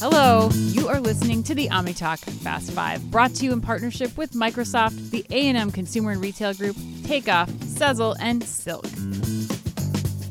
Hello, you are listening to the OmniTalk Fast Five, brought to you in partnership with Microsoft, the A&M Consumer and Retail Group, Takeoff, Sezzle, and Silk.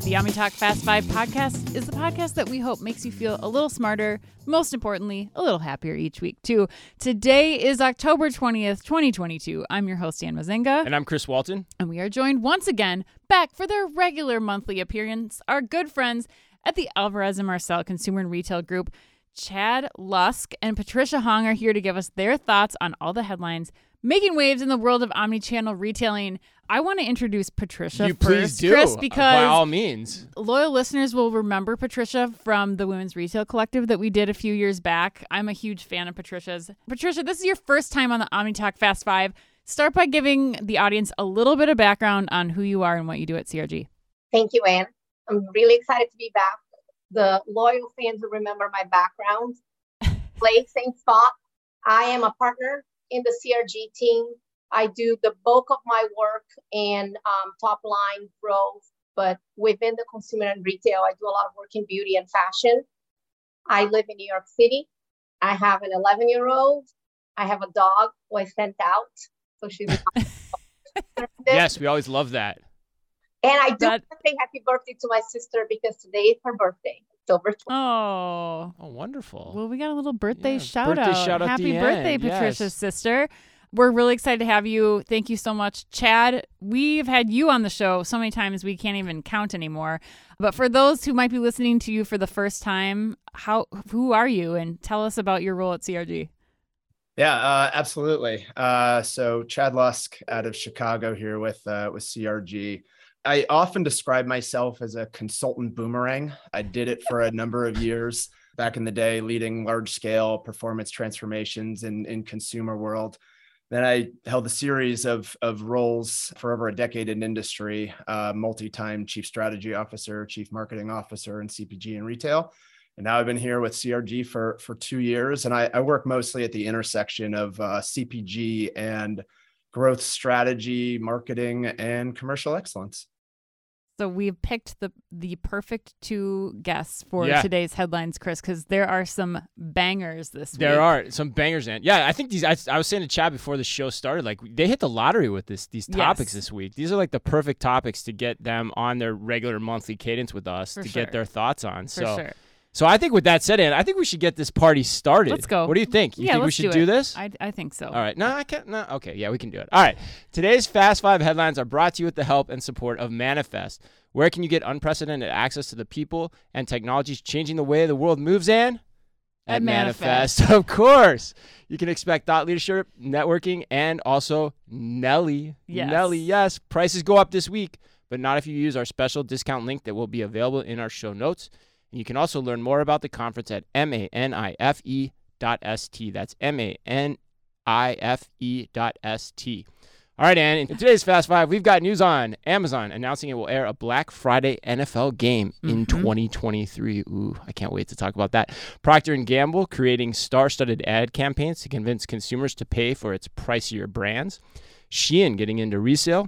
The OmniTalk Fast Five podcast is the podcast that we hope makes you feel a little smarter, most importantly, a little happier each week, too. Today is October 20th, 2022. I'm your host, Anne Mezzenga. And I'm Chris Walton. And we are joined once again, back for their regular monthly appearance, our good friends at the Alvarez and Marsal Consumer and Retail Group. Chad Lusk and Patricia Hong are here to give us their thoughts on all the headlines making waves in the world of omnichannel retailing. I want to introduce Patricia you first, please do. Chris, uh, because by all means. loyal listeners will remember Patricia from the Women's Retail Collective that we did a few years back. I'm a huge fan of Patricia's. Patricia, this is your first time on the OmniTalk Fast Five. Start by giving the audience a little bit of background on who you are and what you do at CRG. Thank you, Anne. I'm really excited to be back the loyal fans will remember my background. Play same spot. I am a partner in the CRG team. I do the bulk of my work in um, top line growth, but within the consumer and retail, I do a lot of work in beauty and fashion. I live in New York City. I have an 11 year old. I have a dog who I sent out. So she's. yes, we always love that. And I do that... say happy birthday to my sister because today is her birthday. October 20th. Oh. Oh, wonderful. Well, we got a little birthday Yeah, shout birthday out. shout happy the birthday, end, Patricia's yes. sister. We're really excited to have you. Thank you so much. Chad, we've had you on the show so many times we can't even count anymore. But for those who might be listening to you for the first time, how who are you and tell us about your role at CRG? Yeah, uh, absolutely. Uh, so Chad Lusk out of Chicago here with uh, with CRG. I often describe myself as a consultant boomerang. I did it for a number of years back in the day, leading large scale performance transformations in, in consumer world. Then I held a series of, of roles for over a decade in industry, uh, multi-time chief strategy officer, chief marketing officer, in CPG and retail. And now I've been here with CRG for, for two years, and I, I work mostly at the intersection of uh, CPG and growth strategy, marketing, and commercial excellence. So we've picked the the perfect two guests for Yeah. today's headlines, Chris, because there are some bangers this week. There are some bangers in. Yeah, I think these. I, I was saying to Chad before the show started, like they hit the lottery with this these topics Yes. this week. These are like the perfect topics to get them on their regular monthly cadence with us For to sure. get their thoughts on. for so, sure. So I think with that said, Anne, I think we should get this party started. Let's go. What do you think? You yeah, think we should do, do this? I, I think so. All right. No, I can't. No. Okay. Yeah, we can do it. All right. Today's Fast Five headlines are brought to you with the help and support of Manifest. Where can you get unprecedented access to the people and technologies changing the way the world moves, in? At Manifest. Of course. You can expect thought leadership, networking, and also Nelly. Yes. Nelly, yes. Prices go up this week, but not if you use our special discount link that will be available in our show notes. And you can also learn more about the conference at M-A-N-I-F-E E dot S-T. That's M-A-N-I-F-E E dot S-T. All right, Anne. In today's Fast Five, we've got news on Amazon announcing it will air a Black Friday NFL game in Mhm. 2023. Ooh, I can't wait to talk about that. Procter and Gamble creating star-studded ad campaigns to convince consumers to pay for its pricier brands. Shein getting into resale.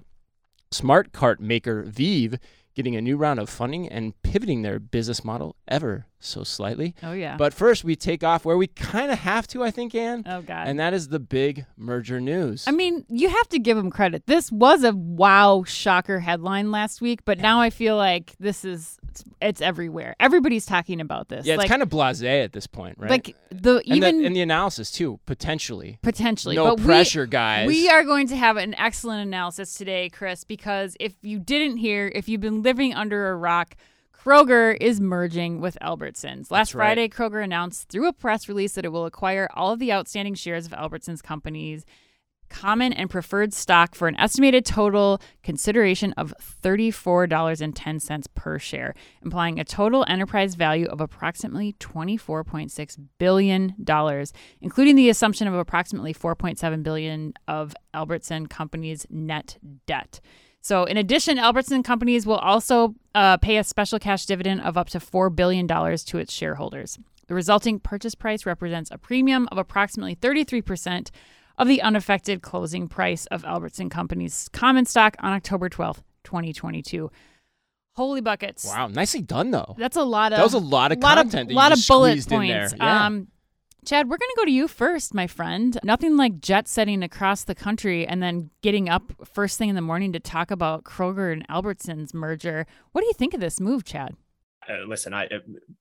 Smart cart maker Veeve getting a new round of funding and pivoting their business model ever so slightly. Oh yeah. But first, we take off where we kind of have to, I think, Anne, oh god. and that is the big merger news. I mean, you have to give them credit. This was a wow shocker headline last week, but now I feel like this is it's, it's everywhere. Everybody's talking about this. yeah, it's like, kind of blasé at this point, right? like the and even the, and the analysis too, potentially. potentially. no but we- pressure, guys. We are going to have an excellent analysis today, Chris, because if you didn't hear, if you've been living under a rock, Kroger is merging with Albertsons. Last right. Friday, Kroger announced through a press release that it will acquire all of the outstanding shares of Albertsons companies, common and preferred stock for an estimated total consideration of $34.10 per share, implying a total enterprise value of approximately $24.6 billion, including the assumption of approximately $4.7 billion of Albertson Company's net debt. So, in addition, Albertson Companies will also uh, pay a special cash dividend of up to $4 billion to its shareholders. The resulting purchase price represents a premium of approximately 33% of the unaffected closing price of Albertson Company's common stock on October 12th, 2022. Holy buckets. Wow, nicely done though. That's a lot of That was a lot of lot content you lot of bullet squeezed in there. points. Yeah. Um, Chad, we're going to go to you first, my friend. Nothing like jet setting across the country and then getting up first thing in the morning to talk about Kroger and Albertsons merger. What do you think of this move, Chad? Uh, listen, I uh,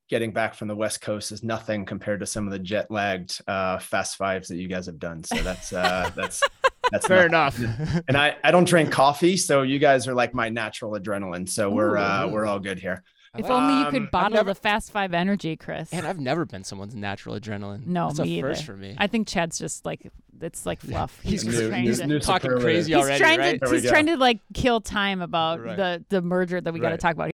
getting back from the West Coast is nothing compared to some of the jet lagged uh, fast fives that you guys have done. So that's uh, that's that's Fair nothing. enough. And I I don't drink coffee, so you guys are like my natural adrenaline. So we're uh, we're all good here. If only you Um, could bottle never- the Fast Five energy, Chris. and I've never been someone's natural adrenaline. No, That's me a first either. for me. I think Chad's just like it's like fluff. He's just new- trying new- to. new talking superlative. crazy He's trying right? to he's trying to like kill time about Right. the the merger that we got to talk about.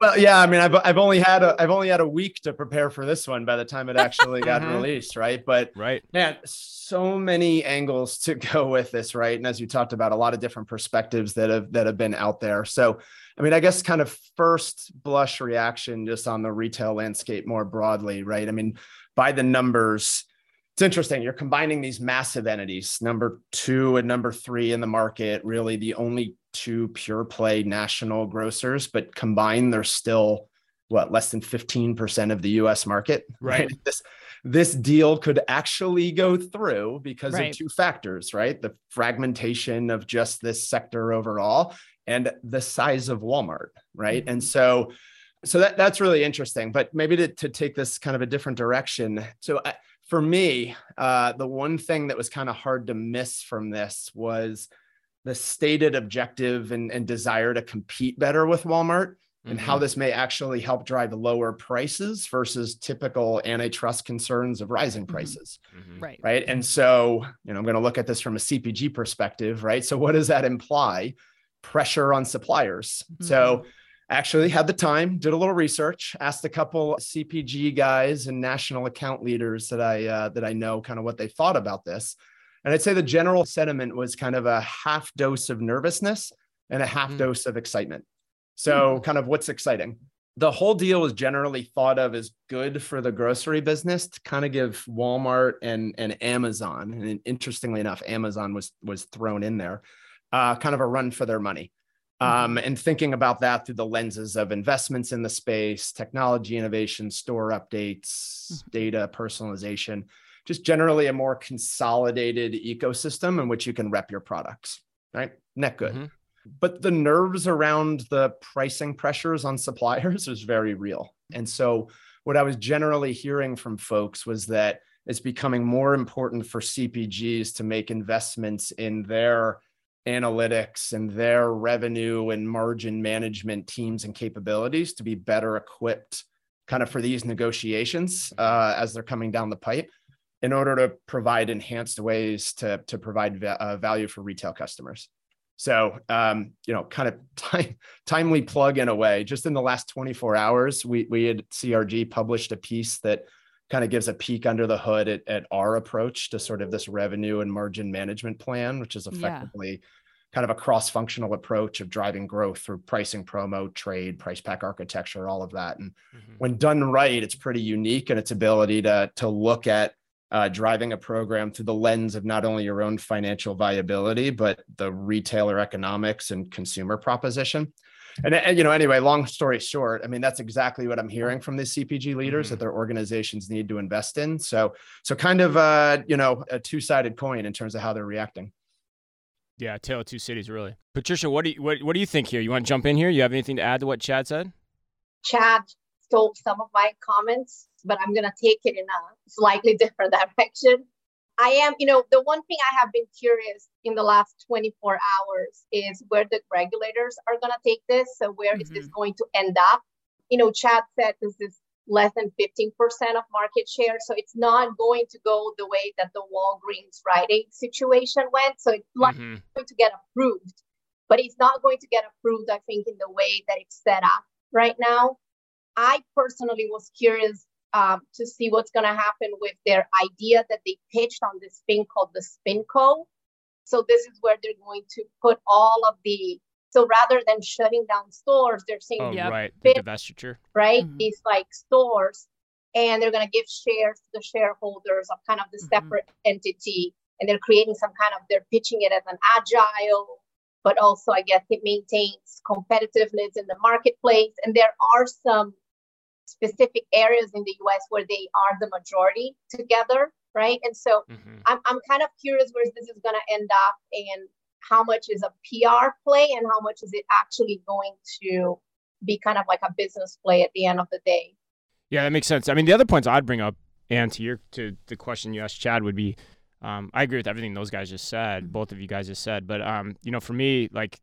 Well, yeah, I mean, I've I've only had a I've only had a week to prepare for this one by the time it actually got Mhm. released, right? But right. man, so many angles to go with this, right? And as you talked about, a lot of different perspectives that have that have been out there. So, I mean, I guess kind of first blush reaction just on the retail landscape more broadly, right? I mean, by the numbers, it's interesting. You're combining these massive entities, number two and number three in the market, really the only two pure play national grocers, but combined, they're still what less than 15% of the US market. Right. This this deal could actually go through because Right. of two factors, right? The fragmentation of just this sector overall and the size of Walmart, right? Mm-hmm. And so so that that's really interesting, but maybe to, to take this kind of a different direction. So I, for me, uh, the one thing that was kind of hard to miss from this was the stated objective and, and desire to compete better with Walmart and how Mhm. this may actually help drive lower prices versus typical antitrust concerns of rising Mhm. prices Mhm. Right. right and so you know i'm going to look at this from a cpg perspective right so what does that imply pressure on suppliers so actually had the time did a little research asked a couple cpg guys and national account leaders that i uh, that i know kind of what they thought about this and i'd say the general sentiment was kind of a half dose of nervousness and a half Mm. dose of excitement so kind of what's exciting the whole deal is generally thought of as good for the grocery business to kind of give Walmart and, and Amazon, and interestingly enough, Amazon was was thrown in there, uh, kind of a run for their money. Um, and thinking about that through the lenses of investments in the space, technology innovation, store updates, Mhm. data personalization, just generally a more consolidated ecosystem in which you can rep your products, right? Net good Mhm. but the nerves around the pricing pressures on suppliers is very real. And so, what I was generally hearing from folks was that it's becoming more important for CPGs to make investments in their analytics and their revenue and margin management teams and capabilities to be better equipped kind of for these negotiations uh, as they're coming down the pipe in order to provide enhanced ways to, to provide va- uh, value for retail customers. So, um, you know, kind of time, timely plug in a way. Just in the last 24 hours, we we had CRG published a piece that kind of gives a peek under the hood at, at our approach to sort of this revenue and margin management plan, which is Yeah. effectively kind of a cross-functional approach of driving growth through pricing, promo, trade, price pack architecture, all of that. And Mhm. when done right, it's pretty unique in its ability to to look at uh, driving a program through the lens of not only your own financial viability, but the retailer economics and consumer proposition. And, and, you know, anyway, long story short, I mean, that's exactly what I'm hearing from the CPG leaders that their organizations need to invest in. So, so kind of, uh, you know, a two-sided coin in terms of how they're reacting. Yeah, tale of two cities, really. Patricia, what do you what, what do you think here? You want to jump in here? You have anything to add to what Chad said? Chad stole some of my comments, but I'm going to take it in a slightly different direction. I am, you know, the one thing I have been curious in the last 24 hours is where the regulators are going to take this. So, where is this going to end up? You know, Chad said this is less than 15% of market share. So, it's not going to go the way that the Walgreens Rite Aid situation went. So, it's like Mhm. going to get approved, but it's not going to get approved, I think, in the way that it's set up right now. I personally was curious um, to see what's going to happen with their idea that they pitched on this thing called the SpinCo. So this is where they're going to put all of the so rather than shutting down stores, they're saying Oh, Yep. right. The Bit- divestiture. right Mhm. these like stores, and they're going to give shares to the shareholders of kind of the Mhm. separate entity and they're creating some kind of they're pitching it as an agile but also i guess it maintains competitiveness in the marketplace and there are some specific areas in the us where they are the majority together right and so mm-hmm. I'm, I'm kind of curious where this is going to end up and how much is a pr play and how much is it actually going to be kind of like a business play at the end of the day yeah that makes sense i mean the other points i'd bring up and to your to the question you asked chad would be um, I agree with everything those guys just said, mm-hmm. both of you guys just said. But um, you know, for me, like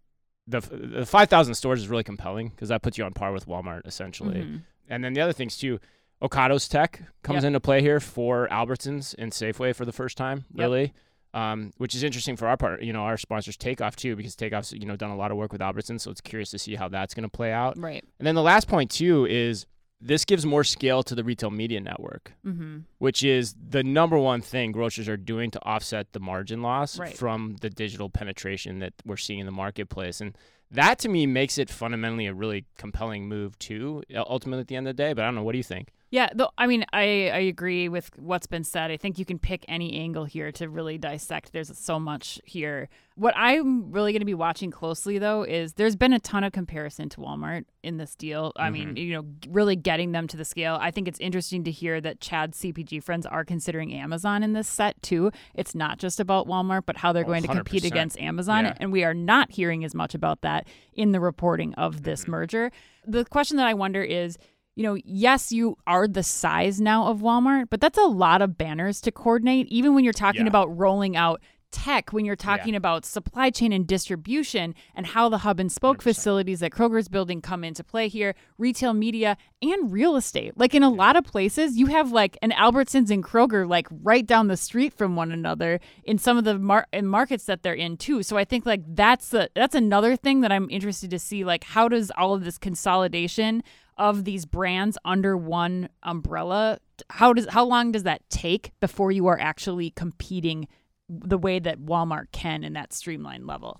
the the five thousand stores is really compelling because that puts you on par with Walmart essentially. Mm-hmm. And then the other things too, Ocado's Tech comes yep. into play here for Albertsons and Safeway for the first time, really. Yep. Um, which is interesting for our part, you know, our sponsors Takeoff too, because Takeoff's you know done a lot of work with Albertsons, so it's curious to see how that's going to play out. Right. And then the last point too is this gives more scale to the retail media network, mm-hmm. which is the number one thing grocers are doing to offset the margin loss right. from the digital penetration that we're seeing in the marketplace. And that to me makes it fundamentally a really compelling move, too, ultimately at the end of the day. But I don't know. What do you think? Yeah, though I mean, I, I agree with what's been said. I think you can pick any angle here to really dissect. There's so much here. What I'm really going to be watching closely, though, is there's been a ton of comparison to Walmart in this deal. I mm-hmm. mean, you know, really getting them to the scale. I think it's interesting to hear that Chad's CPG friends are considering Amazon in this set, too. It's not just about Walmart, but how they're oh, going to compete against Amazon. Yeah. And we are not hearing as much about that in the reporting of this mm-hmm. merger. The question that I wonder is, you know, yes, you are the size now of Walmart, but that's a lot of banners to coordinate, even when you're talking yeah. about rolling out tech, when you're talking yeah. about supply chain and distribution and how the hub and spoke 100%. facilities that Kroger's building come into play here, retail media and real estate. Like in a lot of places, you have like an Albertsons and Kroger like right down the street from one another in some of the mar- markets that they're in too. So I think like that's the that's another thing that I'm interested to see like how does all of this consolidation of these brands under one umbrella how does how long does that take before you are actually competing the way that Walmart can in that streamlined level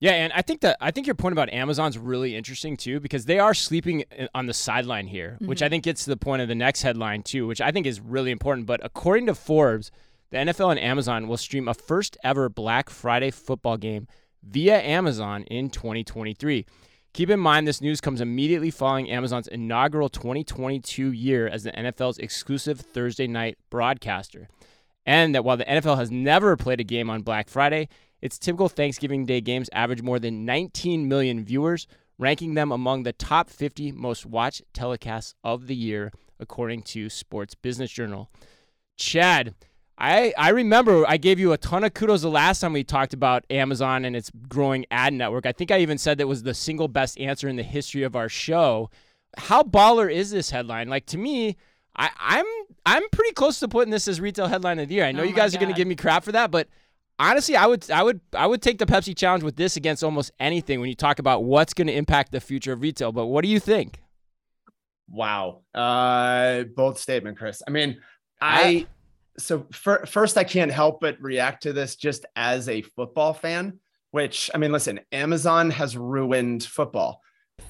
yeah, and I think that I think your point about Amazon's really interesting too because they are sleeping on the sideline here, mm-hmm. which I think gets to the point of the next headline too, which I think is really important. But according to Forbes, the NFL and Amazon will stream a first ever Black Friday football game via Amazon in 2023. Keep in mind, this news comes immediately following Amazon's inaugural 2022 year as the NFL's exclusive Thursday night broadcaster. And that while the NFL has never played a game on Black Friday, its typical Thanksgiving Day games average more than 19 million viewers, ranking them among the top 50 most watched telecasts of the year, according to Sports Business Journal. Chad, I, I remember I gave you a ton of kudos the last time we talked about Amazon and its growing ad network. I think I even said that was the single best answer in the history of our show. How baller is this headline? Like to me, I, I'm I'm pretty close to putting this as retail headline of the year. I know oh you guys God. are gonna give me crap for that, but honestly, I would I would I would take the Pepsi challenge with this against almost anything when you talk about what's gonna impact the future of retail. But what do you think? Wow. Uh bold statement, Chris. I mean, I so for, first I can't help but react to this just as a football fan, which I mean, listen, Amazon has ruined football.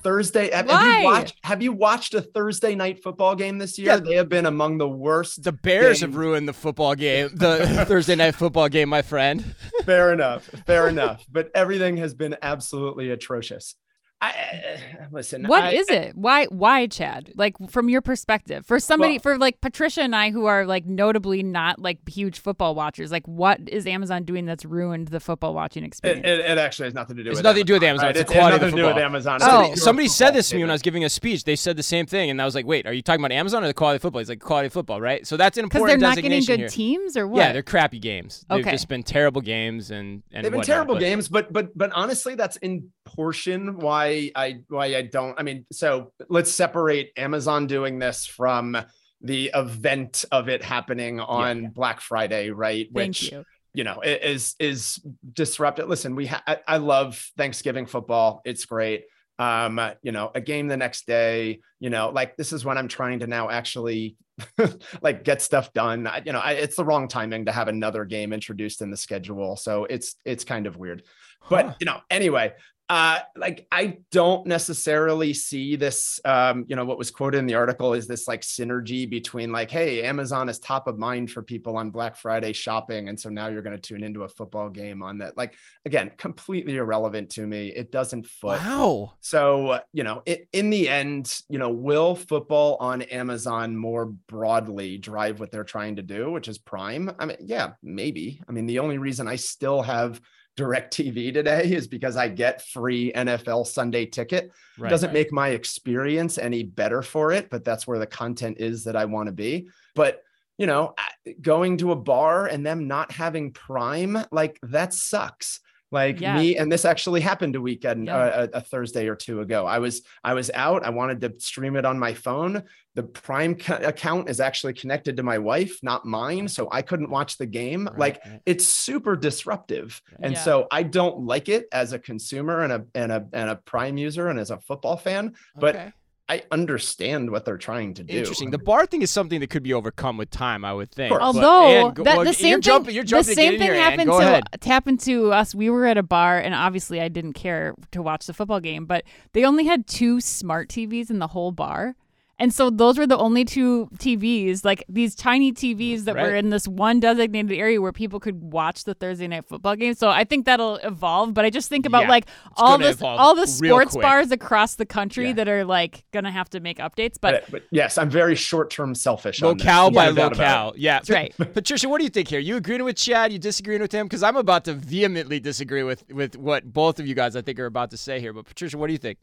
Thursday, have, have, you watched have you watched a Thursday night football game this year? Yeah. They have been among the worst. The Bears games. have ruined the football game, the Thursday night football game, my friend. fair enough. Fair enough. But everything has been absolutely atrocious. I, uh, uh, listen. What I, is it? Why? Why, Chad? Like from your perspective, for somebody, well, for like Patricia and I, who are like notably not like huge football watchers, like what is Amazon doing that's ruined the football watching experience? It, it, it actually has nothing to do. It's with nothing Amazon, to do with Amazon. Right? It's, it's nothing to do with Amazon. Oh, somebody said this to me when I was giving a speech. They said the same thing, and I was like, "Wait, are you talking about Amazon or the quality of football?" He's like, "Quality of football, right?" So that's an important because they're not getting good here. teams, or what? Yeah, they're crappy games. They've just been terrible games, and and they've been whatnot, terrible but. games. But but but honestly, that's in portion why I why I don't. I mean, so let's separate Amazon doing this from the event of it happening on yeah. Black Friday, right? Thank Which you. you know is is disrupted. Listen, we ha- I, I love Thanksgiving football. It's great um you know a game the next day you know like this is when i'm trying to now actually like get stuff done I, you know I, it's the wrong timing to have another game introduced in the schedule so it's it's kind of weird but huh. you know anyway Uh, like I don't necessarily see this. Um, you know, what was quoted in the article is this like synergy between like, hey, Amazon is top of mind for people on Black Friday shopping, and so now you're going to tune into a football game on that. Like, again, completely irrelevant to me. It doesn't foot. Wow. So you know, it, in the end, you know, will football on Amazon more broadly drive what they're trying to do, which is Prime? I mean, yeah, maybe. I mean, the only reason I still have DirecTV today is because I get free NFL Sunday ticket. Right. Doesn't make my experience any better for it, but that's where the content is that I want to be. But you know, going to a bar and them not having Prime, like that sucks like Yeah. me and this actually happened a weekend Yeah. uh, a, a thursday or two ago i was i was out i wanted to stream it on my phone the prime ca- account is actually connected to my wife not mine so i couldn't watch the game Right, like it's super disruptive and Yeah. so i don't like it as a consumer and a and a and a prime user and as a football fan but Okay. I understand what they're trying to do Interesting. The bar thing is something that could be overcome with time, I would think. But- Although Anne, go- that, well, the same thing, jumping, you're the jumping to get same thing happened to ahead. happened to us. We were at a bar, and obviously I didn't care to watch the football game, but they only had two smart TVs in the whole bar. And so those were the only two TVs, like these tiny TVs that were in this one designated area where people could watch the Thursday night football game. So I think that'll evolve, but I just think about Yeah, like all gonna this all the sports bars across the country Yeah. that are like going to have to make updates, but but, but yes i'm very short-term selfish on. Locale by No doubt about it. locale. Yeah. That's right. Patricia, what do you think here? You agreeing with Chad? You disagreeing with him? Because I'm about to vehemently disagree with with what both of you guys I think are about to say here. But Patricia, what do you think?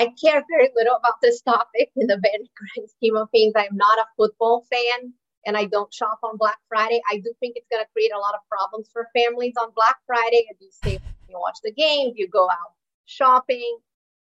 I care very little about this topic in the very grand scheme of things. I'm not a football fan and I don't shop on Black Friday. I do think it's going to create a lot of problems for families on Black Friday. If you stay, you watch the game, you go out shopping.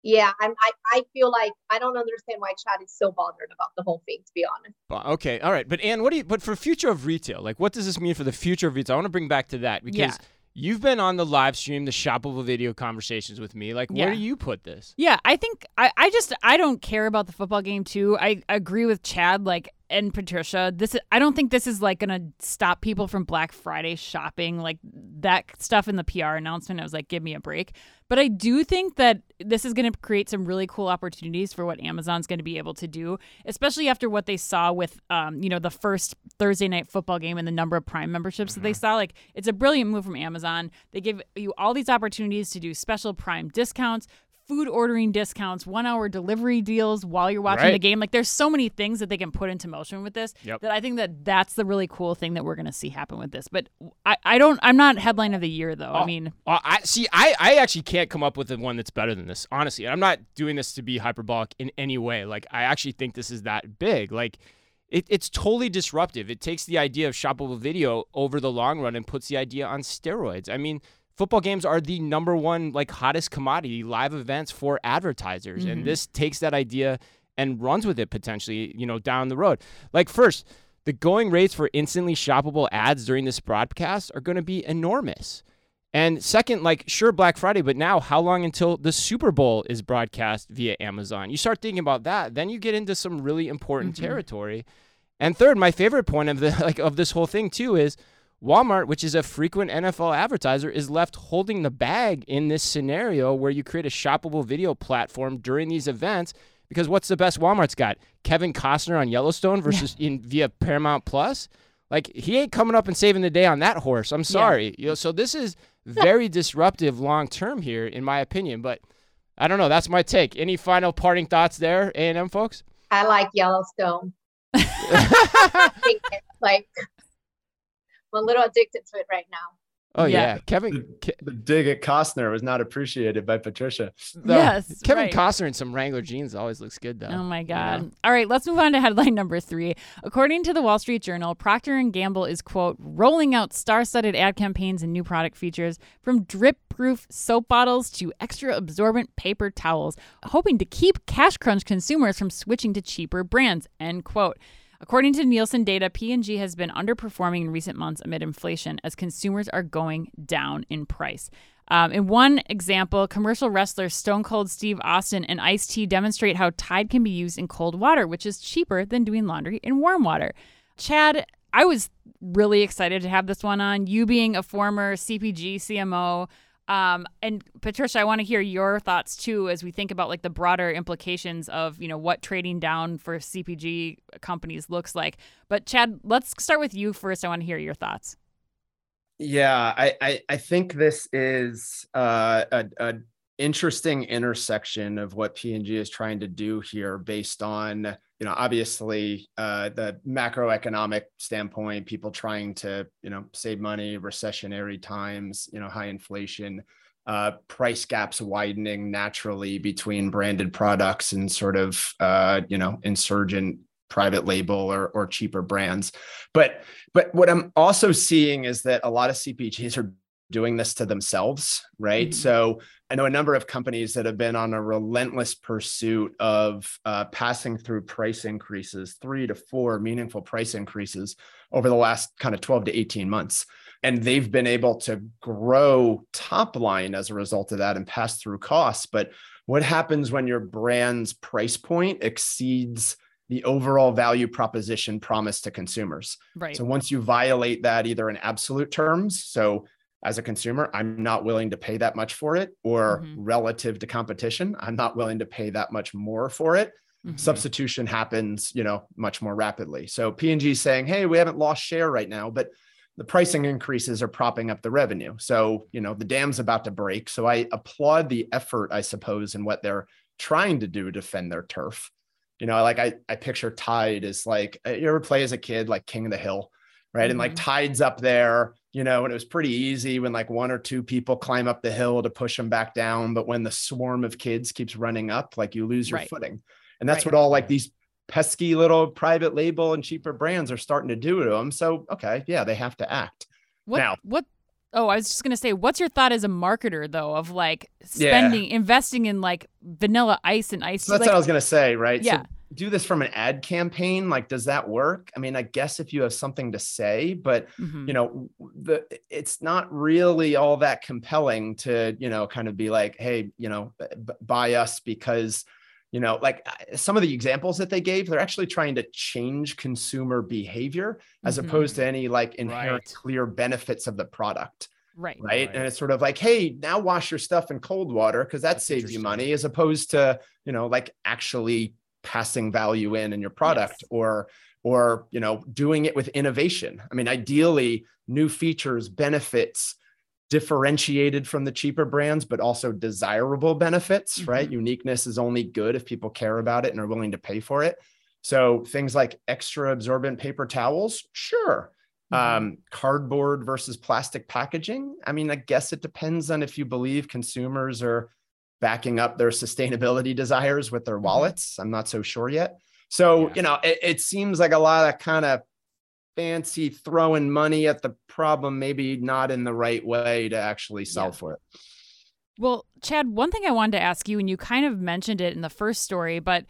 Yeah, I'm, I, I feel like I don't understand why Chad is so bothered about the whole thing, to be honest. Okay, all right. But Anne, what do you? But for future of retail, like what does this mean for the future of retail? I want to bring back to that because Yeah. You've been on the live stream, the shoppable video conversations with me. Like, Yeah. where do you put this? Yeah, I think I, I just I don't care about the football game too. I agree with Chad like and Patricia. This is, I don't think this is like gonna stop people from Black Friday shopping like that stuff in the PR announcement. I was like, give me a break. But I do think that this is going to create some really cool opportunities for what Amazon's going to be able to do, especially after what they saw with, um, you know, the first Thursday night football game and the number of Prime memberships that they saw. Like, it's a brilliant move from Amazon. They give you all these opportunities to do special Prime discounts, food ordering discounts, one hour delivery deals while you're watching the game. Like, there's so many things that they can put into motion with this Yep. that I think that that's the really cool thing that we're going to see happen with this. But I, I don't, I'm not headline of the year though. I Oh, mean, Uh, I see. I, I actually can't come up with the one that's better than this. Honestly, I'm not doing this to be hyperbolic in any way. Like, I actually think this is that big. Like, it, it's totally disruptive. It takes the idea of shoppable video over the long run and puts the idea on steroids. I mean, football games are the number one like hottest commodity live events for advertisers, and mm-hmm. this takes that idea and runs with it potentially. You know, down the road. Like first. The going rates for instantly shoppable ads during this broadcast are going to be enormous. And second, like, sure, Black Friday, but now how long until the Super Bowl is broadcast via Amazon? You start thinking about that, then you get into some really important mm-hmm. territory. And third, my favorite point of the like of this whole thing too is Walmart, which is a frequent NFL advertiser, is left holding the bag in this scenario where you create a shoppable video platform during these events. Because what's the best Walmart's got? Kevin Costner on Yellowstone versus in via Paramount Plus. Like he ain't coming up and saving the day on that horse. I'm sorry. You know, so this is very disruptive long term here, in my opinion. But I don't know. That's my take. Any final parting thoughts there, A and M folks? I like Yellowstone. I think it's like I'm a little addicted to it right now. Oh Yeah. yeah, Kevin. The, the dig at Costner was not appreciated by Patricia. No, Yes, Kevin right. Costner in some Wrangler jeans always looks good though. Oh my you god. know? All right, let's move on to headline number 3. According to the Wall Street Journal, Procter and Gamble is quote rolling out star-studded ad campaigns and new product features from drip-proof soap bottles to extra absorbent paper towels, hoping to keep cash crunch consumers from switching to cheaper brands. End quote. According to Nielsen data, P&G has been underperforming in recent months amid inflation as consumers are going down in price. Um, in one example, commercial wrestler Stone Cold Steve Austin and Ice T demonstrate how Tide can be used in cold water, which is cheaper than doing laundry in warm water. Chad, I was really excited to have this one on. You being a former CPG CMO, Um, and Patricia, I want to hear your thoughts too as we think about like the broader implications of you know what trading down for CPG companies looks like. But Chad, let's start with you first. I want to hear your thoughts. Yeah, I I, I think this is uh, a, a interesting intersection of what P&G is trying to do here based on you know obviously uh, the macroeconomic standpoint people trying to you know save money recessionary times you know high inflation uh, price gaps widening naturally between branded products and sort of uh, you know insurgent private label or, or cheaper brands but but what i'm also seeing is that a lot of cpgs are doing this to themselves, right? Mm-hmm. So I know a number of companies that have been on a relentless pursuit of uh, passing through price increases, three to four meaningful price increases over the last kind of 12 to 18 months. And they've been able to grow top line as a result of that and pass through costs. But what happens when your brand's price point exceeds the overall value proposition promised to consumers? Right. So once you violate that either in absolute terms, so as a consumer, I'm not willing to pay that much for it, or mm-hmm. relative to competition, I'm not willing to pay that much more for it. Mm-hmm. Substitution happens, you know, much more rapidly. So P&G saying, "Hey, we haven't lost share right now, but the pricing increases are propping up the revenue." So, you know, the dam's about to break. So I applaud the effort, I suppose, in what they're trying to do to defend their turf. You know, like I I picture Tide as like you ever play as a kid like King of the Hill, right? Mm-hmm. And like mm-hmm. Tide's up there you know, and it was pretty easy when like one or two people climb up the hill to push them back down. But when the swarm of kids keeps running up, like you lose your right. footing. And that's right. what all like these pesky little private label and cheaper brands are starting to do to them. So, okay, yeah, they have to act. What, now, what Oh, I was just gonna say, what's your thought as a marketer though of like spending, yeah. investing in like vanilla ice and ice? So that's like, what I was gonna say, right? Yeah. So do this from an ad campaign like does that work i mean i guess if you have something to say but mm-hmm. you know the it's not really all that compelling to you know kind of be like hey you know b- buy us because you know like some of the examples that they gave they're actually trying to change consumer behavior as mm-hmm. opposed to any like inherent right. clear benefits of the product Right, right. Right. And it's sort of like, hey, now wash your stuff in cold water because that That's saves you money, as opposed to, you know, like actually passing value in in your product yes. or or you know doing it with innovation i mean ideally new features benefits differentiated from the cheaper brands but also desirable benefits mm-hmm. right uniqueness is only good if people care about it and are willing to pay for it so things like extra absorbent paper towels sure mm-hmm. um, cardboard versus plastic packaging i mean i guess it depends on if you believe consumers are backing up their sustainability desires with their mm-hmm. wallets. I'm not so sure yet. So, yeah. you know, it, it seems like a lot of kind of fancy throwing money at the problem, maybe not in the right way to actually solve yeah. for it. Well, Chad, one thing I wanted to ask you, and you kind of mentioned it in the first story, but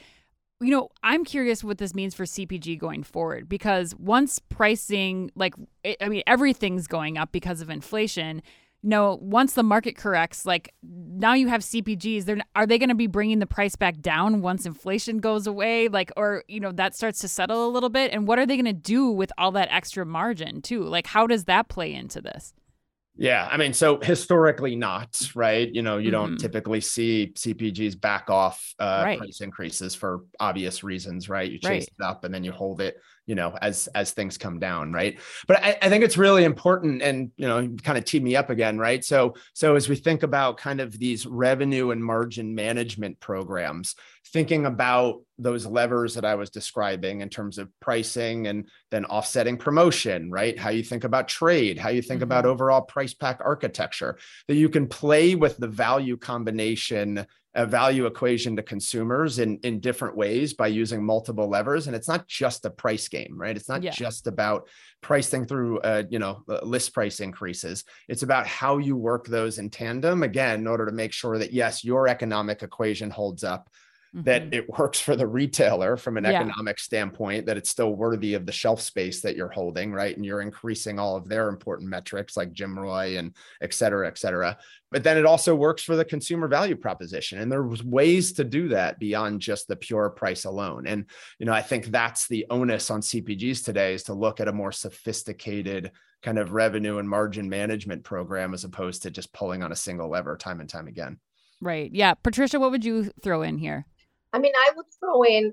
you know, I'm curious what this means for CPG going forward because once pricing, like, I mean, everything's going up because of inflation no, once the market corrects, like now you have CPGs, they're are they going to be bringing the price back down once inflation goes away, like or you know that starts to settle a little bit, and what are they going to do with all that extra margin too? Like how does that play into this? Yeah, I mean, so historically not, right? You know, you mm-hmm. don't typically see CPGs back off uh, right. price increases for obvious reasons, right? You chase right. it up and then you hold it you know as as things come down right? But I, I, think it's really important and you know kind of teed me up again right? So so as we think about kind of these revenue and margin management programs thinking about those levers that i was describing in terms of pricing and then offsetting promotion right? How you think about trade how you think mm-hmm. about overall price pack architecture that you can play with the value combination a value equation to consumers in in different ways by using multiple levers. And it's not just a price game right? It's not yeah. just about pricing through uh, you know uh, list price increases. It's about how you work those in tandem again in order to make sure that yes your economic equation holds up that Mhm. it works for the retailer from an Yeah. economic standpoint, that it's still worthy of the shelf space that you're holding, right? And you're increasing all of their important metrics like GMROI and et cetera, et cetera. But then it also works for the consumer value proposition. And there's ways to do that beyond just the pure price alone. And, you know, I think that's the onus on CPGs today is to look at a more sophisticated kind of revenue and margin management program as opposed to just pulling on a single lever time and time again. Right. Yeah. Patricia, what would you throw in here? I mean, I would throw in,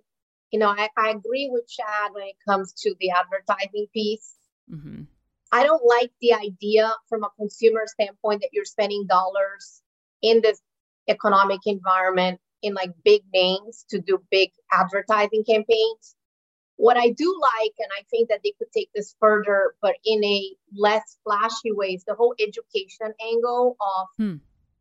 you know, I, I agree with Chad when it comes to the advertising piece. hmm I don't like the idea from a consumer standpoint that you're spending dollars in this economic environment in like big names to do big advertising campaigns. What I do like, and I think that they could take this further, but in a less flashy way, is the whole education angle of Hmm.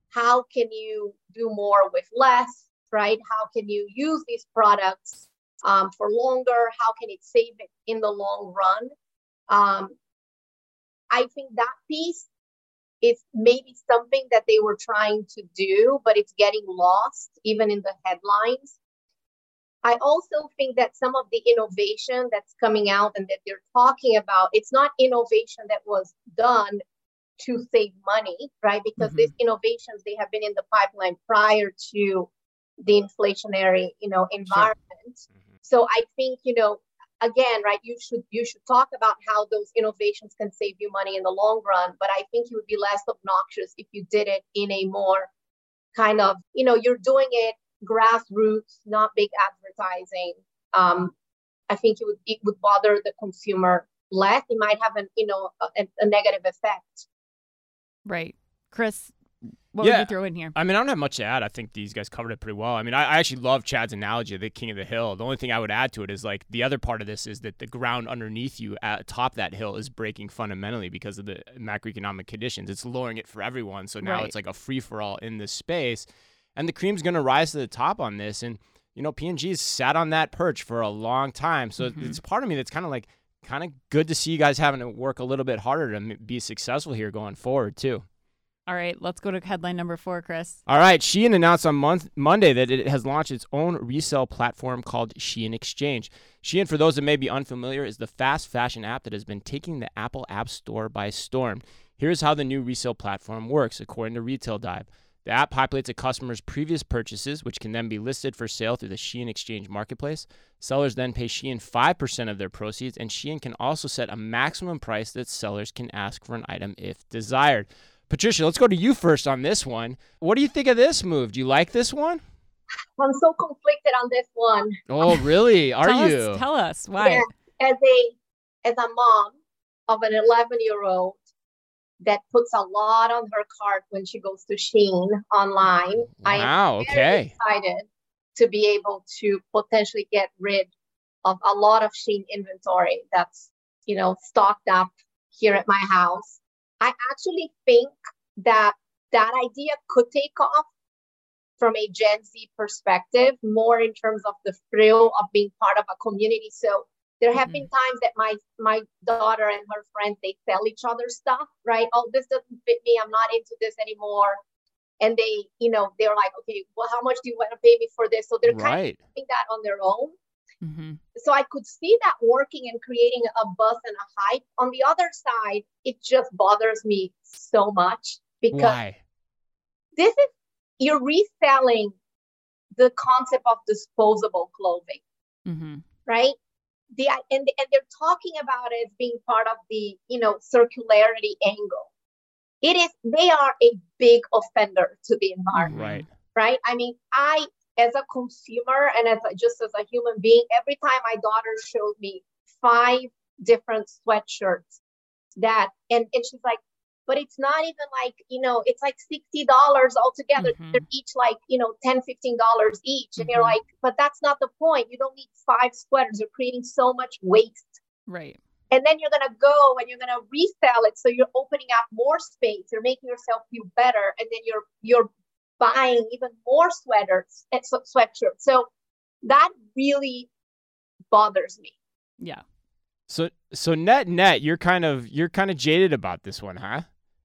how can you do more with less, right? How can you use these products um, for longer? How can it save it in the long run? Um, I think that piece is maybe something that they were trying to do, but it's getting lost even in the headlines. I also think that some of the innovation that's coming out and that they're talking about, it's not innovation that was done to save money, right? Because these innovations they have been in the pipeline prior to the inflationary, you know, environment. Mhm. So I think, you know, again, right, you should you should talk about how those innovations can save you money in the long run, but I think it would be less obnoxious if you did it in a more kind of, you know, you're doing it grassroots, not big advertising. Um, I think it would it would bother the consumer less. It might have an, you know, a, a negative effect. Right. Chris, what would Yeah. you throw in here? I mean, I don't have much to add. I think these guys covered it pretty well. I mean, I, I actually love Chad's analogy of the king of the hill. The only thing I would add to it is like the other part of this is that the ground underneath you at top that hill is breaking fundamentally because of the macroeconomic conditions. It's lowering it for everyone. So now Right. it's like a free for all in this space. And the cream's going to rise to the top on this. And, you know, P&G's sat on that perch for a long time. So Mhm. it's part of me that's kind of like, kind of good to see you guys having to work a little bit harder to be successful here going forward, too. All right, let's go to headline number four, Chris. All right, Shein announced on month, Monday that it has launched its own resale platform called Shein Exchange. Shein, for those that may be unfamiliar, is the fast fashion app that has been taking the Apple App Store by storm. Here's how the new resale platform works, according to Retail Dive. The app populates a customer's previous purchases, which can then be listed for sale through the Shein Exchange marketplace. Sellers then pay Shein 5% of their proceeds, and Shein can also set a maximum price that sellers can ask for an item if desired. Patricia, let's go to you first on this one. What do you think of this move? Do you like this one? I'm so conflicted on this one. Oh, really? Are tell you? Us, tell us why. Yeah. As a as a mom of an 11 year old that puts a lot on her cart when she goes to Shein online, I am very okay. excited to be able to potentially get rid of a lot of Shein inventory that's, you know, stocked up here at my house. I actually think that that idea could take off from a Gen Z perspective, more in terms of the thrill of being part of a community. So there have been times that my my daughter and her friends they sell each other stuff, right? Oh, this doesn't fit me. I'm not into this anymore. And they, you know, they're like, okay, well, how much do you want to pay me for this? So they're kind of doing that on their own. hmm So I could see that working and creating a buzz and a hype. On the other side, it just bothers me so much because Why? this is you're reselling the concept of disposable clothing, hmm right? The and and they're talking about it as being part of the you know circularity angle. It is they are a big offender to the environment Right. right? I mean, I, as a consumer and as a, just as a human being, every time my daughter showed me five different sweatshirts that, and, and she's like, but it's not even like, you know, it's like $60 altogether. Mhm. They're each like, you know, $10, $15 each. And you're Mhm. like, but that's not the point. You don't need five sweaters. You're creating so much waste Right. and then you're going to go and you're going to resell it so you're opening up more space you're making yourself feel better and then you're you're buying even more sweaters eh, and sweatshirts so that really bothers me Yeah. So so net net, you're kind of you're kind of jaded about this one, huh?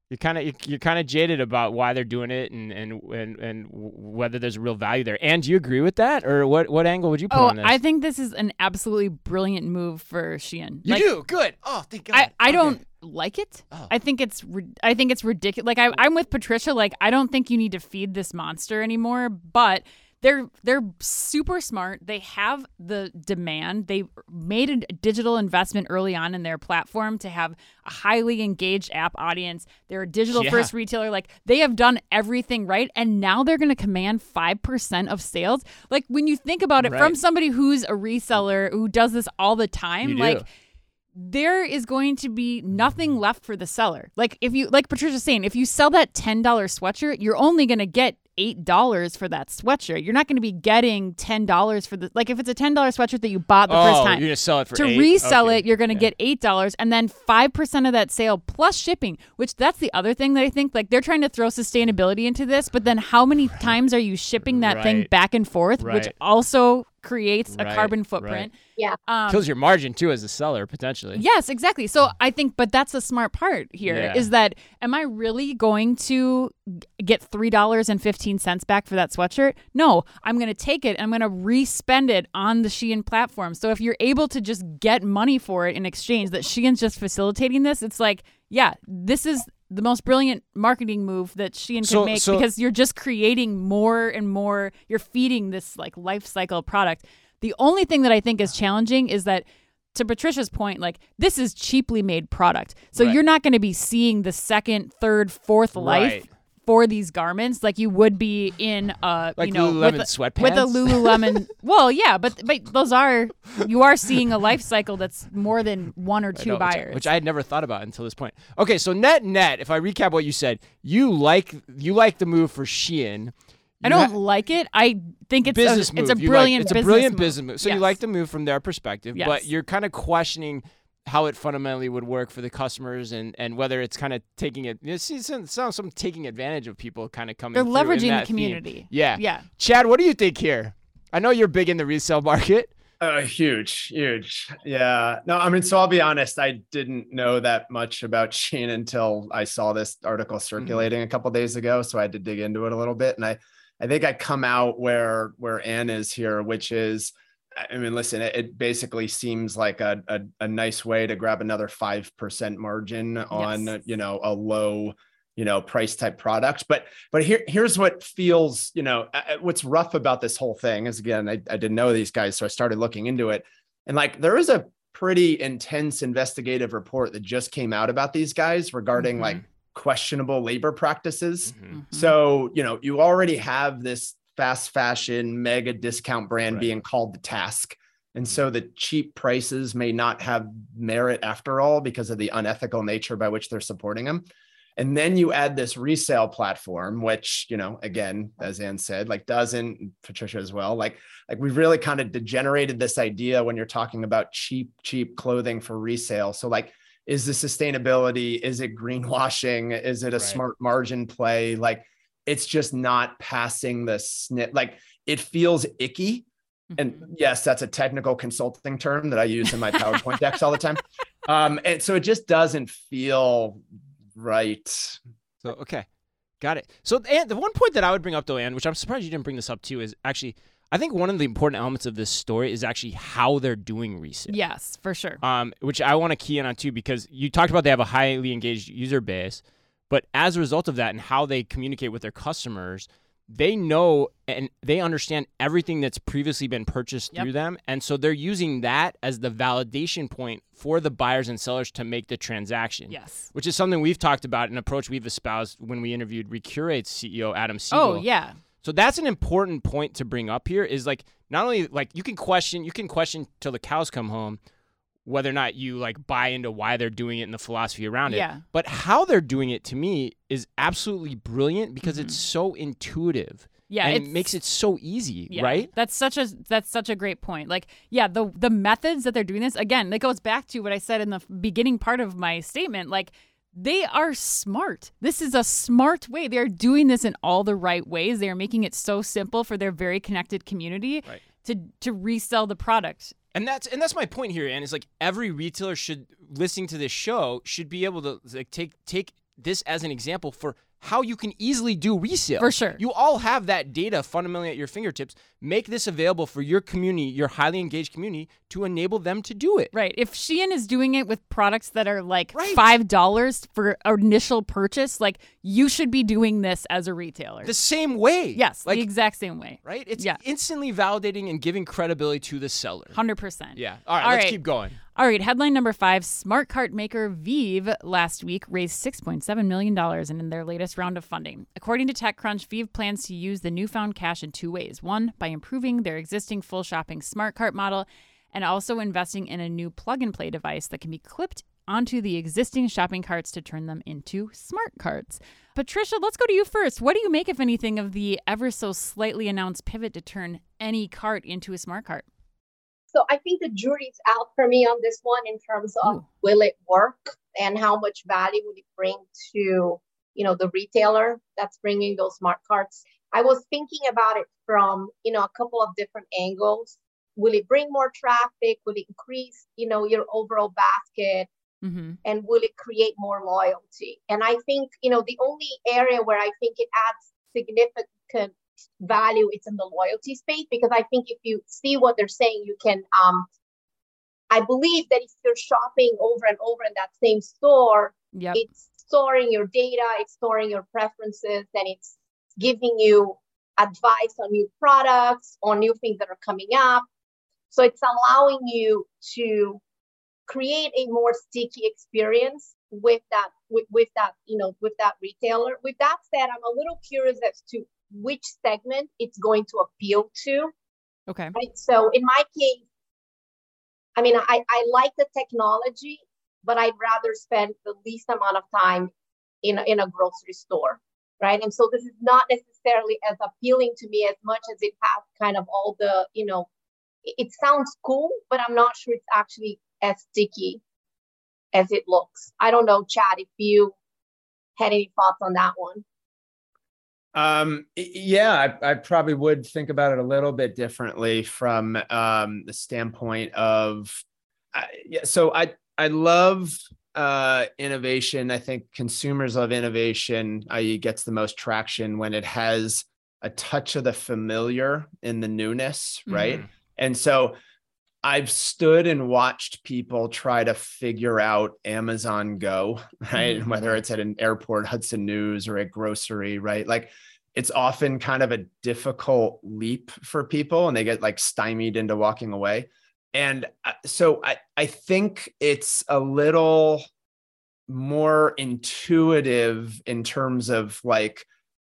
You're kind of you're kind of jaded about why they're doing it and and and and whether there's a real value there. And do you agree with that, or what what angle would you put oh, on this? I think this is an absolutely brilliant move for Shein. you Like, do good. Oh, thank God. I, I Okay. don't like it. Oh. I think it's I think it's ridiculous. Like I, I'm with Patricia. Like I don't think you need to feed this monster anymore. But they're they're super smart. They have the demand. They made a digital investment early on in their platform to have a highly engaged app audience. They're a digital Yeah. first retailer. Like they have done everything right, and now they're going to command five percent of sales. Like when you think about it, from somebody who's a reseller who does this all the time, You do. There is going to be nothing left for the seller. Like if you like Patricia's saying, if you sell that ten dollar sweatshirt, you're only gonna get eight dollars for that sweatshirt. You're not gonna be getting ten dollars for the like if it's a ten dollar sweatshirt that you bought the oh, first time. you're gonna sell it for To eight? resell Okay. it, you're gonna Yeah. get eight dollars, and then five percent of that sale plus shipping. Which that's the other thing that I think like they're trying to throw sustainability into this, but then how many times are you shipping that thing back and forth, which also creates a Right, carbon right. footprint. Yeah. Um, kills your margin too as a seller potentially. Yes, exactly. So I think, but that's the smart part here is Yeah. that am I really going to get three dollars and fifteen cents back for that sweatshirt? No, I'm going to take it and I'm going to re-spend it on the Shein platform. So if you're able to just get money for it in exchange, that Shein's just facilitating this, it's like, yeah, this is the most brilliant marketing move that Shein can So- make so- because you're just creating more and more. You're feeding this like life cycle product. The only thing that I think is challenging is that to Patricia's point, like this is cheaply made product. So Right. you're not going to be seeing the second, third, fourth life Right. For these garments like you would be in uh, a Like you know Lululemon with a, sweatpants? with a Lululemon. well, yeah, but but those are you are seeing a life cycle that's more than one or two know, which I- buyers. which I had never thought about until this point. Okay, so net net, if I recap what you said, you like you like the move for Shein. I don't ha- like it. I think it's business a, move. it's a You like- brilliant it's a business brilliant move. business move. So you like the move from their perspective, but you're kind of questioning how it fundamentally would work for the customers and, and whether it's kind of taking it. You see some some, some taking advantage of people kind of coming. They're through in leveraging that the theme. community. Yeah. Yeah. Chad, what do you think here? I know you're big in the resale market. Uh, huge, huge. Yeah. No, I mean, so I'll be honest. I didn't know that much about Shein until I saw this article circulating a couple days ago. So I had to dig into it a little bit, and I, I think I come out where where Anne is here, which is, I mean, listen, it, it basically seems like a, a a nice way to grab another five percent margin on Yes. you know a low you know price type product but but here here's what feels you know what's rough about this whole thing is again I, I didn't know these guys so i started looking into it and like there is a pretty intense investigative report that just came out about these guys regarding Mhm. like questionable labor practices Mhm. Mhm. so you know you already have this fast fashion mega discount brand Right. being called the task and so mm-hmm. the cheap prices may not have merit after all because of the unethical nature by which they're supporting them and then you add this resale platform, which, you know, again, as Anne said, like doesn't Patricia as well, like, like we've really kind of degenerated this idea when you're talking about cheap, cheap clothing for resale. So like, is the sustainability? Is it greenwashing? Is it a Right. smart margin play? Like it's just not passing the snip. Like it feels icky. And Mhm. yes, that's a technical consulting term that I use in my PowerPoint decks all the time. Um, and so it just doesn't feel right. So okay, got it. So and the one point that I would bring up though, Anne, which I'm surprised you didn't bring this up too, is actually I think one of the important elements of this story is actually how they're doing resale. yes, for sure. Um, which I want to key in on too, because you talked about they have a highly engaged user base, but as a result of that and how they communicate with their customers, they know and they understand everything that's previously been purchased Yep. through them, and so they're using that as the validation point for the buyers and sellers to make the transaction Yes. which is something we've talked about, an approach we've espoused when we interviewed Recurate's CEO Adam oh, Siegel. Oh yeah. So that's an important point to bring up here. Is like not only like you can question, you can question till the cows come home whether or not you like buy into why they're doing it and the philosophy around it. Yeah. But how they're doing it to me is absolutely brilliant because Mhm. it's so intuitive. Yeah. and it it makes it so easy, Yeah, right? That's such a that's such a great point. Like, yeah, the the methods that they're doing this again, that goes back to what I said in the beginning part of my statement. Like, they are smart. This is a smart way. They are doing this in all the right ways. They are making it so simple for their very connected community Right. to to resell the product. And that's and that's my point here, and it's like every retailer should listening to this show should be able to like take take this as an example for how you can easily do resale. For sure. You all have that data fundamentally at your fingertips. Make this available for your community, your highly engaged community, to enable them to do it. Right. If Shein is doing it with products that are like Right. five dollars for initial purchase, like you should be doing this as a retailer. The same way. yes, Like, the exact same way. right? It's Yeah. instantly validating and giving credibility to the seller. Hundred percent. Yeah. All right, All let's right. keep going. All right, headline number five Smart cart maker Veeve last week raised $6.7 million in their latest round of funding. According to TechCrunch, Veeve plans to use the newfound cash in two ways. One, by improving their existing full shopping smart cart model, and also investing in a new plug and play device that can be clipped onto the existing shopping carts to turn them into smart carts. Patricia, let's go to you first. What do you make, if anything, of the ever so slightly announced pivot to turn any cart into a smart cart? So I think the jury's out for me on this one in terms of Ooh. will it work and how much value would it bring to you know the retailer that's bringing those smart carts. I was thinking about it from you know a couple of different angles. Will it bring more traffic? Will it increase you know your overall basket? Mm-hmm. and will it create more loyalty? And I think, you know, the only area where I think it adds significant value is in the loyalty space because I think if you see what they're saying, you can um I believe that if you're shopping over and over in that same store, Yep. it's storing your data, it's storing your preferences, and it's giving you advice on new products, on new things that are coming up. So it's allowing you to create a more sticky experience with that with, with that you know with that retailer with that said i'm a little curious as to which segment it's going to appeal to Okay. right? So in my case i mean i i like the technology but i'd rather spend the least amount of time in a, in a grocery store right? And so this is not necessarily as appealing to me as much as it has kind of all the you know it, it sounds cool but i'm not sure it's actually as sticky as it looks. I don't know chad if you had any thoughts on that one Um, yeah, I, I probably would think about it a little bit differently from um, the standpoint of, I yeah, so I I love uh, innovation. I think consumers love innovation. I.e., gets the most traction when it has a touch of the familiar in the newness, right? Mhm. And so I've stood and watched people try to figure out Amazon Go, right? Mhm. Whether it's at an airport, Hudson News, or a grocery, right? Like it's often kind of a difficult leap for people and they get like stymied into walking away. And uh, so I, I think it's a little more intuitive in terms of like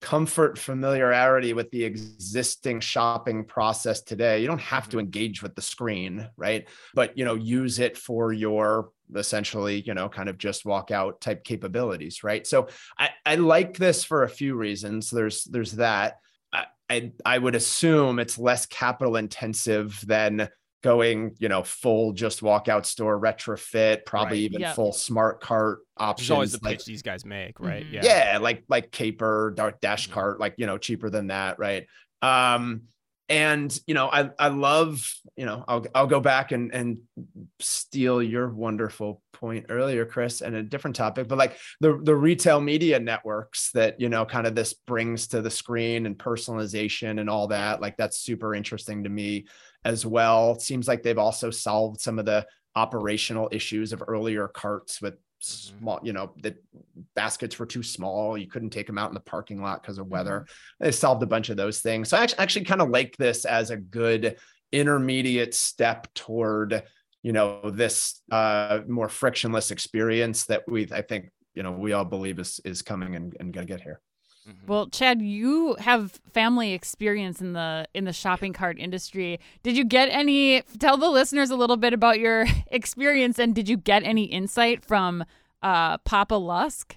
comfort familiarity with the existing shopping process today. You don't have to mm-hmm. engage with the screen right? But you know use it for your essentially you know kind of just walk out type capabilities right? So i i like this for a few reasons. There's there's that. I, I I would assume it's less capital intensive than going, you know, full just walkout store retrofit, probably Right. even Yeah. full smart cart options. is always the like- pitch these guys make, right? Mhm. Yeah. yeah like like caper dark dash Mhm. cart like you know cheaper than that right um and you know i i love you know i'll i'll go back and and steal your wonderful point earlier chris and a different topic but like the the retail media networks that you know kind of this brings to the screen and personalization and all that like that's super interesting to me as well. It seems like they've also solved some of the operational issues of earlier carts with Mhm. small you know the baskets were too small. You couldn't take them out in the parking lot because of weather. They solved a bunch of those things. So i actually, actually kind of like this as a good intermediate step toward you know this uh more frictionless experience that we i think you know we all believe is is coming and, and gonna get here Mhm. Well, Chad, you have family experience in the in the shopping cart industry. Did you get any tell the listeners a little bit about your experience and did you get any insight from uh Papa Lusk?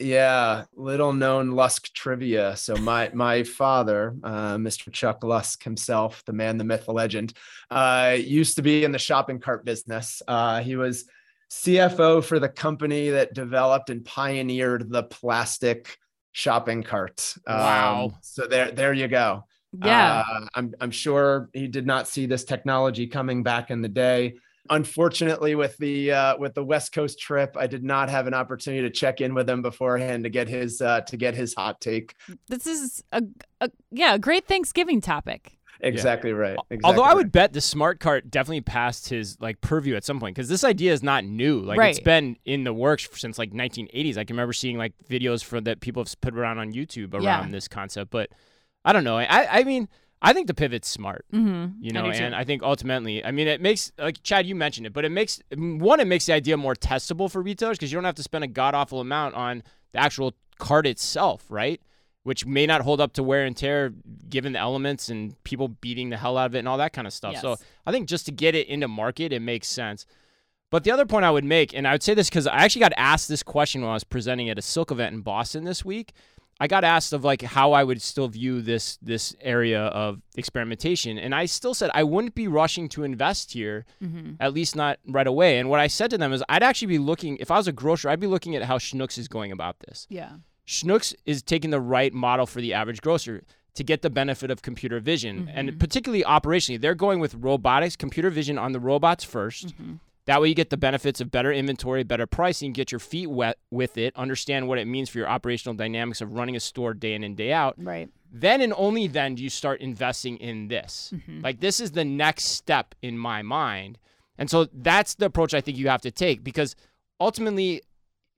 Yeah, little known Lusk trivia. So my my father, uh, Mr. Chuck Lusk himself, the man, the myth, the legend, uh, used to be in the shopping cart business. Uh, he was CFO for the company that developed and pioneered the plastic shopping cart. Um, Wow. so there, there you go. Yeah. Uh, I'm I'm sure he did not see this technology coming back in the day. unfortunately, with the uh, with the West Coast trip, I did not have an opportunity to check in with him beforehand to get his uh, to get his hot take. This is a, a yeah, a great Thanksgiving topic. Exactly right. Exactly Although I right. would bet the smart cart definitely passed his like purview at some point because this idea is not new. Like it's been in the works since like 1980s. I can remember seeing like videos for that people have put around on YouTube around Yeah. this concept. But I don't know. I I mean I think the pivot's smart. Mm-hmm. You know, and I think ultimately, I mean, it makes like Chad, you mentioned it, but it makes one, it makes the idea more testable for retailers because you don't have to spend a god awful amount on the actual cart itself, right? Which may not hold up to wear and tear given the elements and people beating the hell out of it and all that kind of stuff. So I think just to get it into market, it makes sense. But the other point I would make, and I would say this because I actually got asked this question when I was presenting at a Silk event in Boston this week. I got asked of like how I would still view this this area of experimentation, and I still said I wouldn't be rushing to invest here, Mm-hmm. at least not right away. And what I said to them is I'd actually be looking if I was a grocer, I'd be looking at how Schnucks is going about this. Yeah. Schnucks is taking the right model for the average grocer to get the benefit of computer vision, Mhm. and particularly operationally, they're going with robotics, computer vision on the robots 1st Mm-hmm. that way, you get the benefits of better inventory, better pricing, get your feet wet with it, understand what it means for your operational dynamics of running a store day in and day out. Right. Then and only then do you start investing in this. Mhm. Like, this is the next step in my mind. And so that's the approach I think you have to take because ultimately,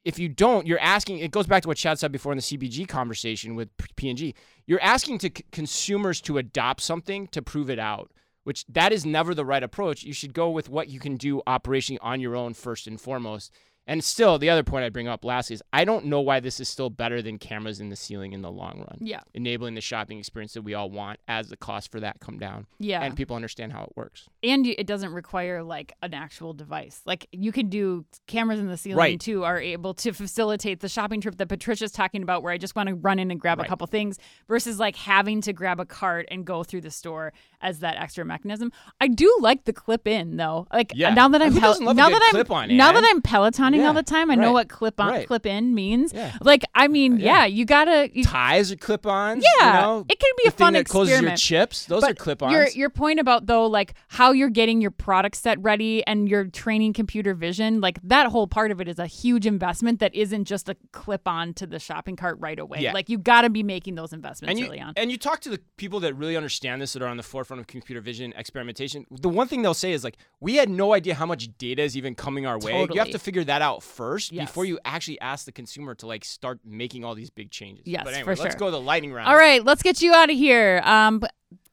if you don't, you're asking, it goes back to what Chad said before in the CPG conversation with P&G. You're asking to c- consumers to adopt something to prove it out, which that is never the right approach. You should go with what you can do operationally on your own first and foremost. And still, the other point I bring up lastly is I don't know why this is still better than cameras in the ceiling in the long run, Yeah. enabling the shopping experience that we all want as the cost for that come down Yeah. and people understand how it works. and it doesn't require like an actual device. Like you can do cameras in the ceiling Right. too are able to facilitate the shopping trip that Patricia's talking about where I just want to run in and grab Right. a couple things versus like having to grab a cart and go through the store as that extra mechanism. I do like the clip in though. Like Yeah. now that I'm pel- doesn't love a now that I'm now that I'm pelotoning Yeah, all the time, I know what clip on right. clip in means. Yeah. Like I mean, Yeah. you got to you, Ties or clip-ons. Yeah, you know? it can be the a fun that closes your experiment. chips. Those But are clip-ons. Your your point about though, like how you're getting your product set ready and you're training computer vision, like that whole part of it is a huge investment that isn't just a clip on to the shopping cart right away. Yeah. Like you got to be making those investments and you, early on. and you talk to the people that really understand this that are on the forefront of computer vision experimentation. The one thing they'll say is like, we had no idea how much data is even coming our way. You have to figure that out first Yes. before you actually ask the consumer to like start making all these big changes. Yes, but anyway, for let's go to the lightning round. All right, let's get you out of here. Um,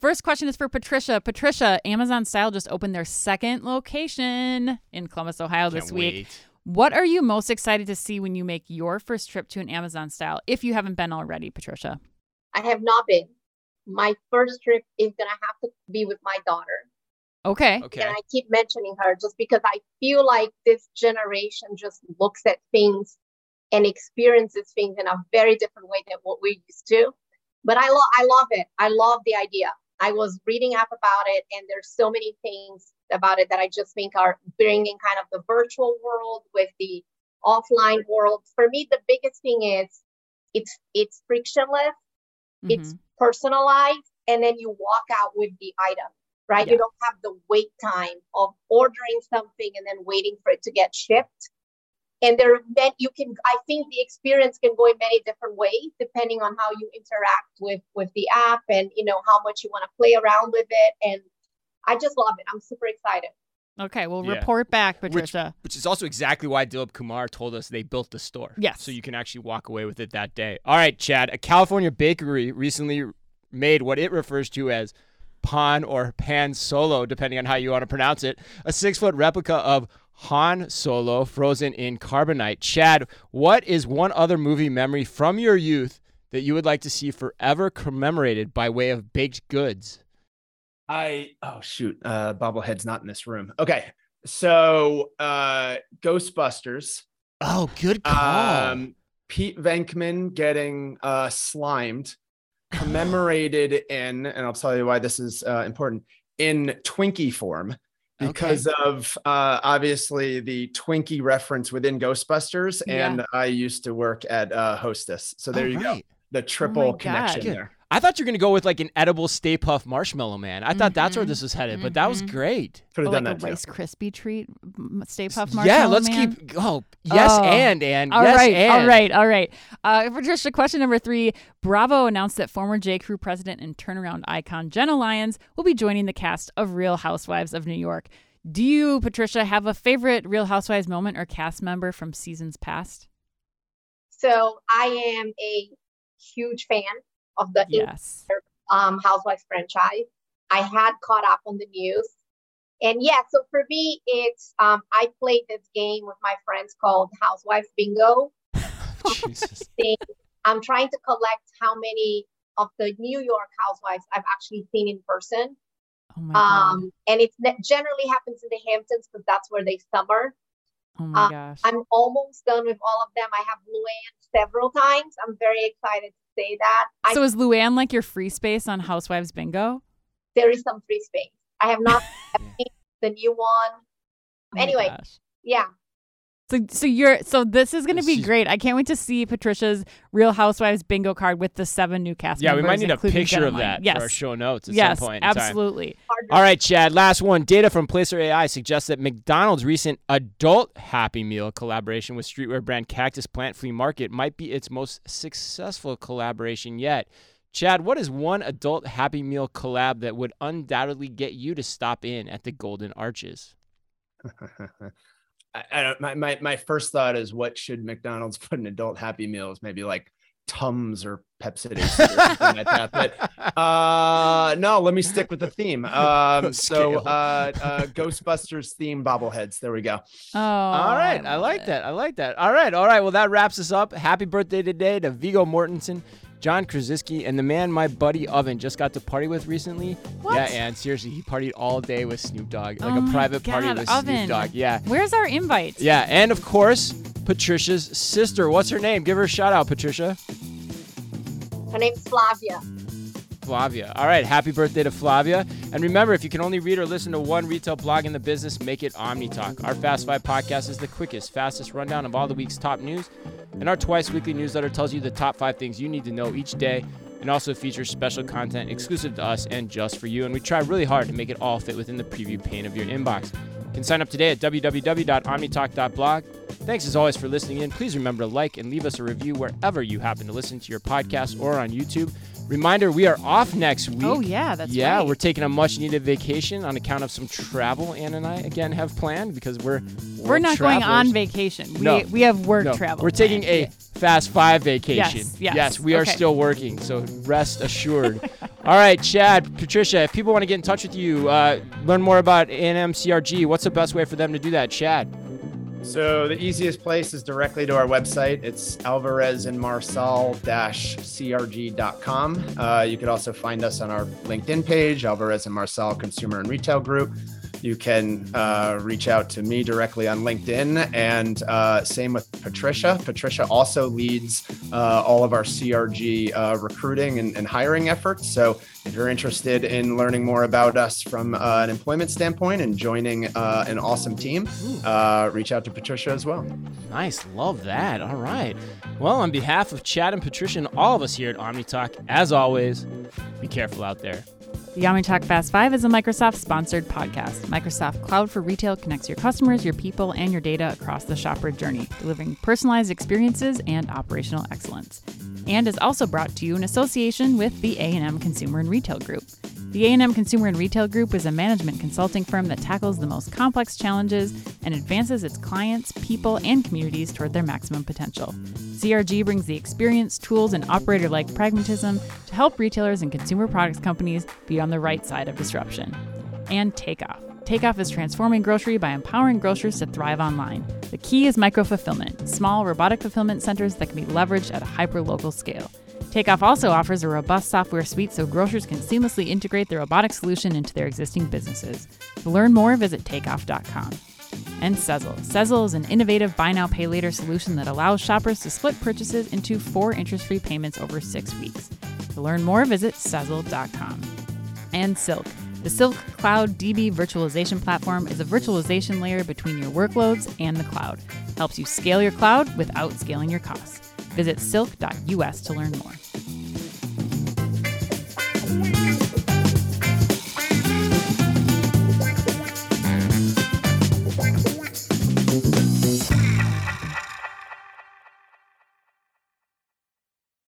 first question is for Patricia. Patricia, Amazon Style just opened their second location in Columbus, Ohio this Can't week. wait. What are you most excited to see when you make your first trip to an Amazon Style? If you haven't been already, Patricia. I have not been. My first trip is gonna have to be with my daughter. Okay. Okay. And I keep mentioning her just because I feel like this generation just looks at things and experiences things in a very different way than what we used to. But I love I love it. I love the idea. I was reading up about it and there's so many things about it that I just think are bringing kind of the virtual world with the offline world. For me the biggest thing is it's it's frictionless it's Mhm. personalized and then you walk out with the item right Yeah. you don't have the wait time of ordering something and then waiting for it to get shipped and there are many you can i think the experience can go in many different ways depending on how you interact with with the app and you know how much you want to play around with it and i just love it i'm super excited Okay, well, Yeah. report back, Which- Patricia. Which is also exactly why Dilip Kumar told us they built the store. Yes. So you can actually walk away with it that day. All right, Chad. A California bakery recently made what it refers to as Pan or Pan Solo, depending on how you want to pronounce it, a six foot replica of Han Solo frozen in carbonite. Chad, what is one other movie memory from your youth that you would like to see forever commemorated by way of baked goods? I oh shoot, uh bobblehead's not in this room. Okay. So uh Ghostbusters. Oh, good call. Um Pete Venkman getting uh slimed, commemorated in, and I'll tell you why this is uh, important, in Twinkie form. Because of uh, obviously the Twinkie reference within Ghostbusters, Yeah. and I used to work at uh, Hostess, so there Oh, you go, the triple God. connection Good. there. I thought you were gonna go with like an edible Stay Puft Marshmallow Man. I thought that's where Mhm. this was headed, but that was Mhm. great. Could Or have like done a that too. Rice Krispie treat, Stay Puft Marshmallow yeah, let's Man. keep. Oh, yes, Oh. and and All yes, right, and all right, all right. Uh, Patricia, question number three. Bravo announced that former J. Crew president and turnaround icon Jenna Lyons will be joining the cast of Real Housewives of New York. Do you, Patricia, have a favorite Real Housewives moment or cast member from seasons past? So I am a huge fan of the Yes. um, Housewives franchise. I had caught up on the news. And yeah, so for me, it's um, I played this game with my friends called Housewives Bingo. Jesus. I'm trying to collect how many of the New York Housewives I've actually seen in person. Oh my god. Um, and it generally happens in the Hamptons because that's where they summer. Oh my uh, gosh. I'm almost done with all of them. I have Luann several times. I'm very excited to say that. I, so is Luann like your free space on Housewives Bingo? there is some free space. I have not seen the new one. Oh Anyway. Yeah. So, so you're so this is going to be She's- great. I can't wait to see Patricia's Real Housewives bingo card with the seven new cast Yeah, we members. might need a including picture Jenna of that Yes, for our show notes at yes, some point. in time. absolutely. Hard All right, Chad. Last one. Data from Placer AI suggests that McDonald's recent adult Happy Meal collaboration with streetwear brand Cactus Plant Flea Market might be its most successful collaboration yet. Chad, what is one adult Happy Meal collab that would undoubtedly get you to stop in at the Golden Arches? I, I don't, my, my my first thought is what should McDonald's put in adult Happy Meals? Maybe like Tums or Pepsi or something like that. But uh, no, let me stick with the theme. Um, so uh, uh, Ghostbusters theme bobbleheads. There we go. Oh, All right, I love like it. that. I like that. All right, all right. Well, that wraps us up. Happy birthday today to Viggo Mortensen, John Krasinski, and the man my buddy Oven just got to party with recently. What? Yeah, and seriously, he partied all day with Snoop Dogg, like Oh a my private party with Oven. Snoop Dogg. Yeah, Where's our invite? yeah, and of course, Patricia's sister. What's her name? Give her a shout out, Patricia. Her name's Flavia. Flavia. All right, happy birthday to Flavia. And remember, if you can only read or listen to one retail blog in the business, make it OmniTalk. Our Fast Five podcast is the quickest, fastest rundown of all the week's top news. And our twice weekly newsletter tells you the top five things you need to know each day and also features special content exclusive to us and just for you. And we try really hard to make it all fit within the preview pane of your inbox. You can sign up today at www.omnitalk.blog. Thanks as always for listening in. Please remember to like and leave us a review wherever you happen to listen to your podcast or on YouTube. Reminder, we are off next week. Oh yeah, that's yeah, right. we're taking a much needed vacation on account of some travel Anne and I again have planned because we're We're not going on vacation. We No. we have work No, travel. We're taking planned. a fast five vacation. Yes, yes, we are okay. still working, so rest assured. All right, Chad, Patricia, if people want to get in touch with you, uh, learn more about A&M CRG, what's the best way for them to do that, Chad? So the easiest place is directly to our website. It's Alvarez and Marsal crg.com. Uh, you could also find us on our LinkedIn page, Alvarez and Marsal Consumer and Retail Group. You can uh, reach out to me directly on LinkedIn, and uh, same with Patricia. Patricia also leads uh, all of our CRG uh, recruiting and, and hiring efforts. So if you're interested in learning more about us from uh, an employment standpoint and joining uh, an awesome team, uh, reach out to Patricia as well. Nice, love that. All right. Well, on behalf of Chad and Patricia and all of us here at OmniTalk, as always, be careful out there. The OmniTalk Fast Five is a Microsoft sponsored podcast. Microsoft Cloud for Retail connects your customers, your people, and your data across the shopper journey, delivering personalized experiences and operational excellence. And is also brought to you in association with the A&M Consumer and Retail Group. The A&M Consumer and Retail Group is a management consulting firm that tackles the most complex challenges and advances its clients, people, and communities toward their maximum potential. CRG brings the experience, tools, and operator like pragmatism to help retailers and consumer products companies be on the right side of disruption. And Takeoff. Takeoff is transforming grocery by empowering grocers to thrive online. The key is micro fulfillment, small robotic fulfillment centers that can be leveraged at a hyper-local scale. Takeoff also offers a robust software suite so grocers can seamlessly integrate the robotic solution into their existing businesses. To learn more, visit takeoff.com. And Sezzle. Sezzle is an innovative buy now, pay later solution that allows shoppers to split purchases into four interest free payments over six weeks. To learn more, visit Sezzle.com. And Silk. The Silk Cloud DB virtualization platform is a virtualization layer between your workloads and the cloud. Helps you scale your cloud without scaling your costs. Visit silk.us to learn more.